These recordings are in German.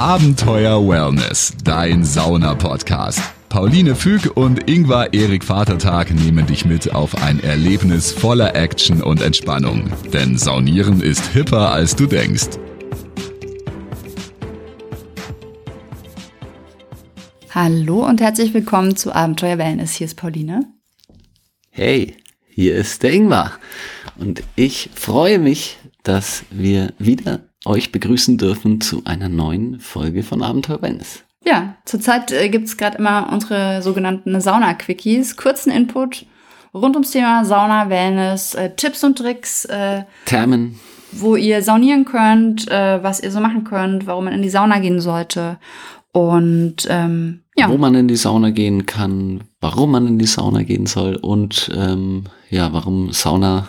Abenteuer Wellness, dein Sauna-Podcast. Pauline Füg und Ingvar Erik Vatertag nehmen dich mit auf ein Erlebnis voller Action und Entspannung. Denn Saunieren ist hipper, als du denkst. Hallo und herzlich willkommen zu Abenteuer Wellness. Hier ist Pauline. Hey, hier ist der Ingvar. Und ich freue mich, dass wir wieder euch begrüßen dürfen zu einer neuen Folge von Abenteuer Wellness. Ja, zurzeit äh, gibt es gerade immer unsere sogenannten Sauna-Quickies, kurzen Input rund ums Thema Sauna, Wellness, äh, Tipps und Tricks. Äh, Thermen. Wo ihr saunieren könnt, äh, was ihr so machen könnt, warum man in die Sauna gehen sollte. Und ähm, ja. Wo man in die Sauna gehen kann, warum man in die Sauna gehen soll und ähm, ja, warum Sauna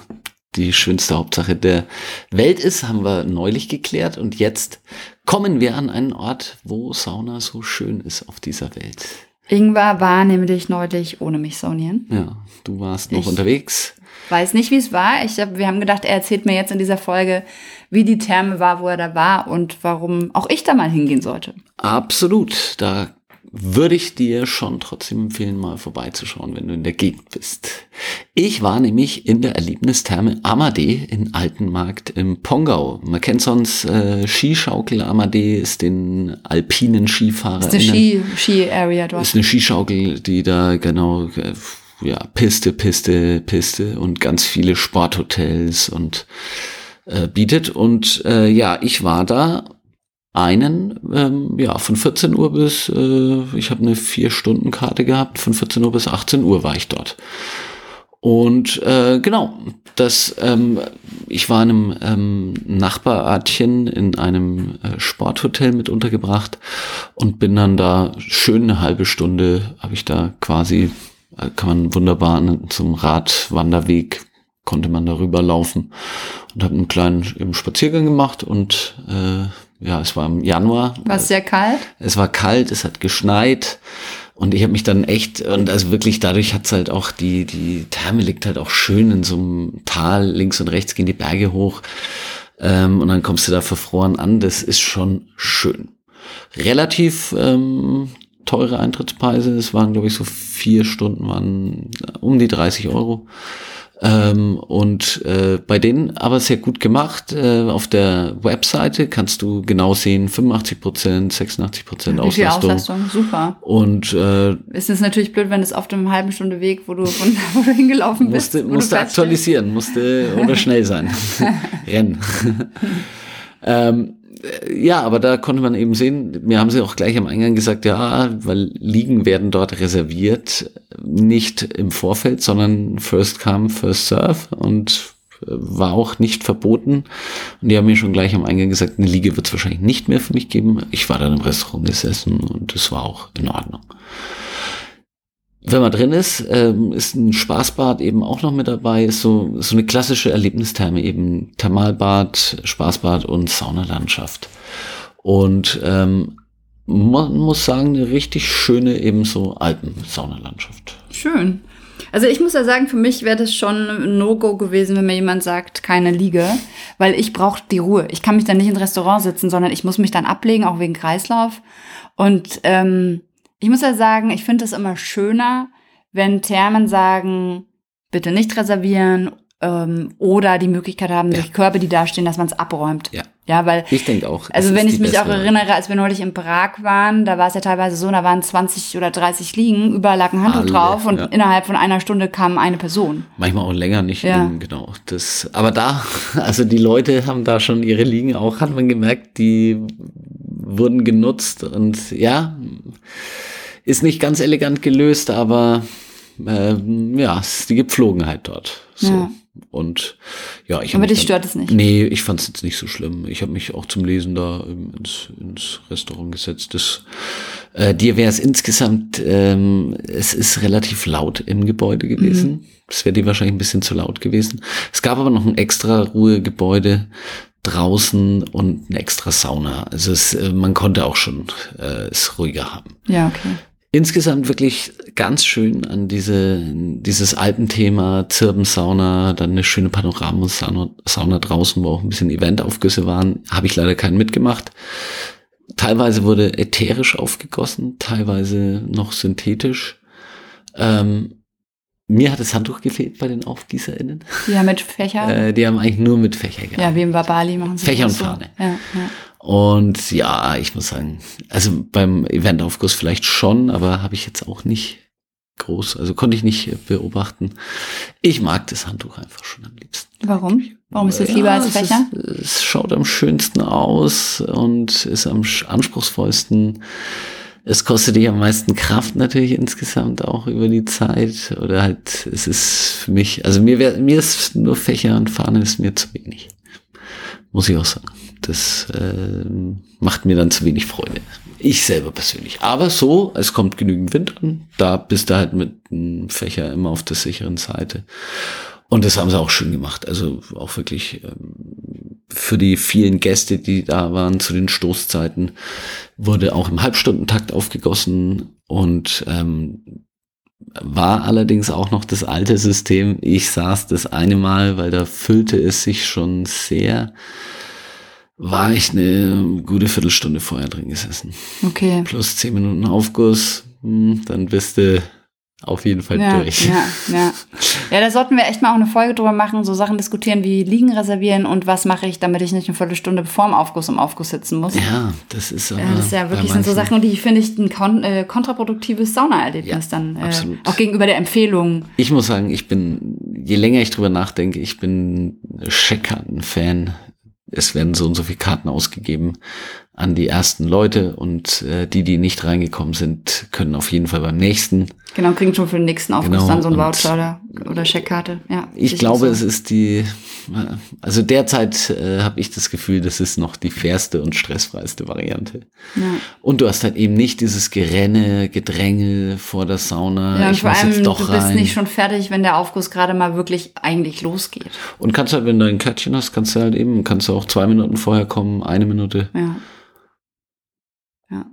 die schönste Hauptsache der Welt ist, haben wir neulich geklärt. Und jetzt kommen wir an einen Ort, wo Sauna so schön ist auf dieser Welt. Ingwer war nämlich neulich ohne mich saunieren. Ja, du warst noch ich unterwegs. Weiß nicht, wie es war. Ich hab, wir haben gedacht, er erzählt mir jetzt in dieser Folge, wie die Therme war, wo er da war und warum auch ich da mal hingehen sollte. Absolut. Da würde ich dir schon trotzdem empfehlen, mal vorbeizuschauen, wenn du in der Gegend bist. Ich war nämlich in der Erlebnistherme Amadee in Altenmarkt im Pongau. Man kennt sonst äh, Skischaukel. Amadee ist den alpinen Skifahrer. Ist eine Ski, Ski-Area dort. Ist eine Skischaukel, die da genau, äh, ja, Piste, Piste, Piste und ganz viele Sporthotels und äh, bietet. Und äh, ja, ich war da einen, ähm, ja, von 14 Uhr bis, äh, ich habe eine Vier-Stunden-Karte gehabt, von 14 Uhr bis 18 Uhr war ich dort. Und äh, genau, das, ähm, ich war in einem ähm, Nachbarartchen in einem äh, Sporthotel mit untergebracht und bin dann da schön eine halbe Stunde, habe ich da quasi, äh, kann man wunderbar zum Radwanderweg konnte man darüber laufen und habe einen kleinen Spaziergang gemacht und äh, ja, es war im Januar. War es sehr kalt? Es war kalt, es hat geschneit. Und ich habe mich dann echt, und also wirklich dadurch hat's halt auch, die, die Therme liegt halt auch schön in so einem Tal, links und rechts gehen die Berge hoch. Ähm, und dann kommst du da verfroren an. Das ist schon schön. Relativ ähm, teure Eintrittspreise. Es waren, glaube ich, so vier Stunden, waren um die 30 Euro. Ähm, und äh, bei denen aber sehr gut gemacht. Äh, auf der Webseite kannst du genau sehen, 85 Prozent, 86 Prozent Auslastung. Auslastung. Super. Und äh, ist es natürlich blöd, wenn es auf dem halben Stunde Weg, wo du, von, wo du hingelaufen bist. Musste, musste aktualisieren, musste oder schnell sein. Rennen. ähm, ja, aber da konnte man eben sehen, mir haben sie auch gleich am Eingang gesagt, ja, weil Liegen werden dort reserviert, nicht im Vorfeld, sondern first come, first serve und äh, war auch nicht verboten. Und die haben mir schon gleich am Eingang gesagt, eine Liege wird es wahrscheinlich nicht mehr für mich geben. Ich war dann im Restaurant gesessen und das war auch in Ordnung wenn man drin ist, ähm, ist ein Spaßbad eben auch noch mit dabei, ist so, so eine klassische Erlebnistherme eben Thermalbad, Spaßbad und Saunalandschaft. Und ähm, man muss sagen, eine richtig schöne eben so Alpen-Saunalandschaft. Schön. Also ich muss ja sagen, für mich wäre das schon ein No-Go gewesen, wenn mir jemand sagt, keine Liege, weil ich brauche die Ruhe. Ich kann mich dann nicht ins Restaurant sitzen, sondern ich muss mich dann ablegen, auch wegen Kreislauf. Und ähm, ich muss ja sagen, ich finde es immer schöner, wenn Thermen sagen, bitte nicht reservieren ähm, oder die Möglichkeit haben, ja. durch Körbe, die da stehen, dass man es abräumt. Ja. Ja, weil. Ich denke auch. Also wenn ich mich auch erinnere, als wir neulich in Prag waren, da war es ja teilweise so, da waren 20 oder 30 Liegen, überall lag ein Handtuch Alle, drauf und ja. innerhalb von einer Stunde kam eine Person. Manchmal auch länger nicht. Ja. In, genau. Das, aber da, also die Leute haben da schon ihre Liegen auch, hat man gemerkt, die wurden genutzt und ja, ist nicht ganz elegant gelöst, aber äh, ja, es ist die Gepflogenheit dort. So. Ja. Und ja, ich Aber dich stört es nicht? Nee, ich fand es jetzt nicht so schlimm. Ich habe mich auch zum Lesen da ins, ins Restaurant gesetzt. Das, äh, dir wäre es insgesamt, ähm, es ist relativ laut im Gebäude gewesen. Mhm. Es wäre dir wahrscheinlich ein bisschen zu laut gewesen. Es gab aber noch ein extra Ruhegebäude draußen und eine extra Sauna. Also es, äh, man konnte auch schon äh, es ruhiger haben. Ja, okay insgesamt wirklich ganz schön an diese, dieses Alpenthema, Zirbensauna, dann eine schöne Panoramasauna Sauna draußen, wo auch ein bisschen Eventaufgüsse waren. Habe ich leider keinen mitgemacht. teilweise wurde ätherisch aufgegossen, teilweise noch synthetisch. Ähm, mir hat das Handtuch gefehlt bei den AufgießerInnen. Ja, mit Fächer. Äh, die haben eigentlich nur mit Fächer gehabt. ja, wie im Babali machen sie Fächer und so. Fahne. Ja, ja. Und ja, ich muss sagen, also beim Eventaufguss vielleicht schon, aber habe ich jetzt auch nicht groß, also konnte ich nicht beobachten. Ich mag das Handtuch einfach schon am liebsten. Warum? Warum ist das Ja, lieber als es Fächer? Ist, es schaut am schönsten aus und ist am anspruchsvollsten. Es kostet dich am meisten Kraft natürlich insgesamt auch über die Zeit. Oder halt, es ist für mich, also mir wär, mir ist nur Fächer und Fahne ist mir zu wenig. Muss ich auch sagen. Das ähm, macht mir dann zu wenig Freude. Ich selber persönlich. Aber so, es kommt genügend Wind an. Da bist du halt mit einem Fächer immer auf der sicheren Seite. Und das haben sie auch schön gemacht. Also auch wirklich ähm, für die vielen Gäste, die da waren zu den Stoßzeiten, wurde auch im Halbstundentakt aufgegossen und ähm, war allerdings auch noch das alte System. Ich saß das eine Mal, weil da füllte es sich schon sehr, war ich eine gute Viertelstunde vorher drin gesessen. Okay. Plus zehn Minuten Aufguss, hm, dann bist du auf jeden Fall Ja, durch. ja, ja. Ja, da sollten wir echt mal auch eine Folge drüber machen, so Sachen diskutieren wie Liegen reservieren und was mache ich, damit ich nicht eine Viertelstunde vor dem Aufguss im Aufguss sitzen muss. Ja, das ist Ja, das ist ja wirklich sind so Sachen, die finde ich ein kon äh, kontraproduktives Saunaerlebnis Ja, dann. Äh, absolut. auch gegenüber der Empfehlung. Ich muss sagen, ich bin, je länger ich drüber nachdenke, ich bin Scheckkarten-Fan. Es werden so und so viele Karten ausgegeben an die ersten Leute und äh, die, die nicht reingekommen sind, können auf jeden Fall beim nächsten. Genau, kriegen schon für den nächsten Aufguss Genau, dann so ein Voucher oder, oder Scheckkarte. Ja, Ich glaube, auch es so. ist die, also derzeit äh, habe ich das Gefühl, das ist noch die fairste und stressfreiste Variante. Ja. Und du hast halt eben nicht dieses Gerenne, Gedränge vor der Sauna. Ja, und ich vor muss allem, jetzt doch du bist rein. nicht schon fertig, wenn der Aufguss gerade mal wirklich eigentlich losgeht. Und kannst halt, wenn du ein Kärtchen hast, kannst du halt eben, kannst du auch zwei Minuten vorher kommen, eine Minute. Ja. Ja.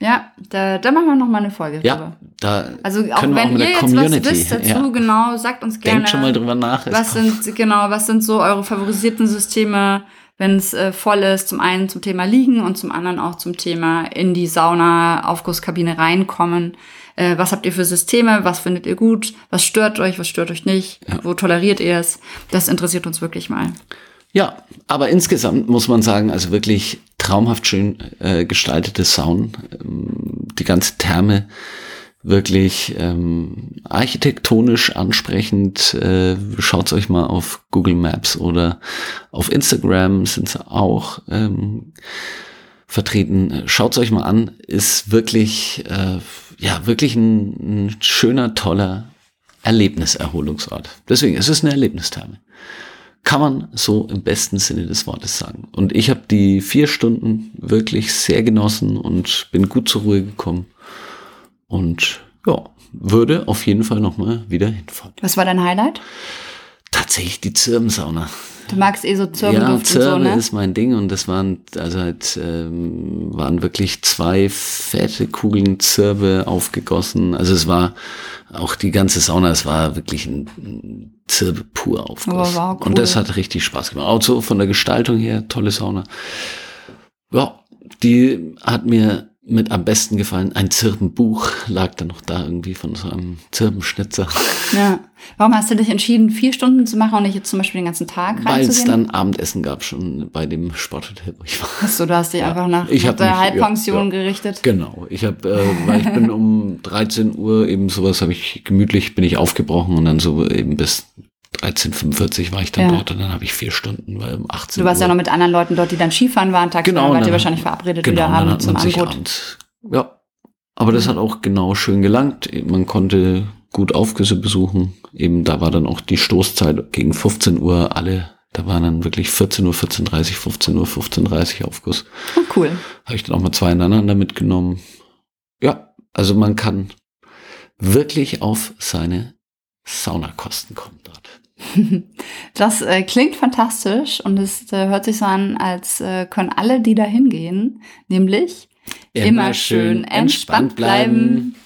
Ja, da, da machen wir noch mal eine Folge Ja, drüber. da Also auch können wir wenn auch ihr jetzt Community. was wisst dazu, ja. genau, sagt uns gerne. Denkt schon mal drüber nach. Was sind genau, was sind so eure favorisierten Systeme, wenn es äh, voll ist? Zum einen zum Thema Liegen und zum anderen auch zum Thema in die Sauna, Aufgusskabine reinkommen. Äh, was habt ihr für Systeme? Was findet ihr gut? Was stört euch? Was stört euch nicht? Ja. Wo toleriert ihr es? Das interessiert uns wirklich mal. Ja, aber insgesamt muss man sagen, also wirklich traumhaft schön äh, gestaltete Sound. Ähm, die ganze Therme wirklich ähm, architektonisch ansprechend. Äh, Schaut euch mal auf Google Maps oder auf Instagram sind sie auch ähm, vertreten. Schaut euch mal an, ist wirklich, äh, ja, wirklich ein, ein schöner, toller Erlebniserholungsort. Deswegen, es ist eine Erlebnistherme. Kann man so im besten Sinne des Wortes sagen. Und ich habe die vier Stunden wirklich sehr genossen und bin gut zur Ruhe gekommen. Und ja, würde auf jeden Fall nochmal wieder hinfahren. Was war dein Highlight? Tatsächlich die Zirbensauna. Du magst eh so Ja, Zirbenduft und so, Zirbe ne? ist mein Ding und das waren also halt ähm, waren wirklich zwei fette Kugeln Zirbe aufgegossen. Also es war auch die ganze Sauna, es war wirklich ein, Zirbe pur Aufguss. Oh, wow, cool. Und das hat richtig Spaß gemacht. Auch so von der Gestaltung her, tolle Sauna. Ja, die hat mir mit am besten gefallen. Ein Zirbenbuch lag da noch da irgendwie von so einem Zirbenschnitzer. Ja. Warum hast du dich entschieden, vier Stunden zu machen und nicht jetzt zum Beispiel den ganzen Tag Weil es dann Abendessen gab schon bei dem Sporthotel, wo ich war. Achso, du hast dich Ja. einfach nach, Ich nach hab der mich- ja, Halbpension ja. gerichtet. Genau, ich habe, äh, weil ich bin um 13 Uhr eben sowas habe ich gemütlich bin ich aufgebrochen und dann so eben bis 13:45 war ich dann Ja. dort und dann habe ich vier Stunden, weil um 18 Du warst Uhr. ja noch mit anderen Leuten dort, die dann Skifahren waren, tagsüber genau, und ihr wahrscheinlich verabredet genau, wieder hat zum Angebot. ja, aber das hat auch genau schön gelangt. Man konnte gut Aufgüsse besuchen. Eben da war dann auch die Stoßzeit gegen 15 Uhr alle. Da waren dann wirklich 14 Uhr, 14.30 15 Uhr, 15.30 Aufguss. Oh, cool. habe ich dann auch mal zwei ineinander mitgenommen. Ja, also man kann wirklich auf seine Saunakosten kommen dort. Das äh, klingt fantastisch und es äh, hört sich so an, als äh, können alle, die da hingehen, nämlich immer, schön entspannt bleiben.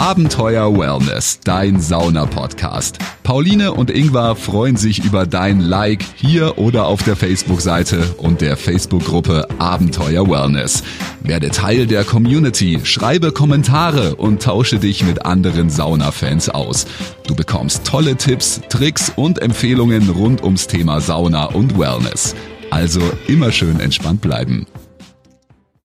Abenteuer Wellness, dein Sauna-Podcast. Pauline und Ingvar freuen sich über dein Like hier oder auf der Facebook-Seite und der Facebook-Gruppe Abenteuer Wellness. Werde Teil der Community, schreibe Kommentare und tausche dich mit anderen Sauna-Fans aus. Du bekommst tolle Tipps, Tricks und Empfehlungen rund ums Thema Sauna und Wellness. Also immer schön entspannt bleiben.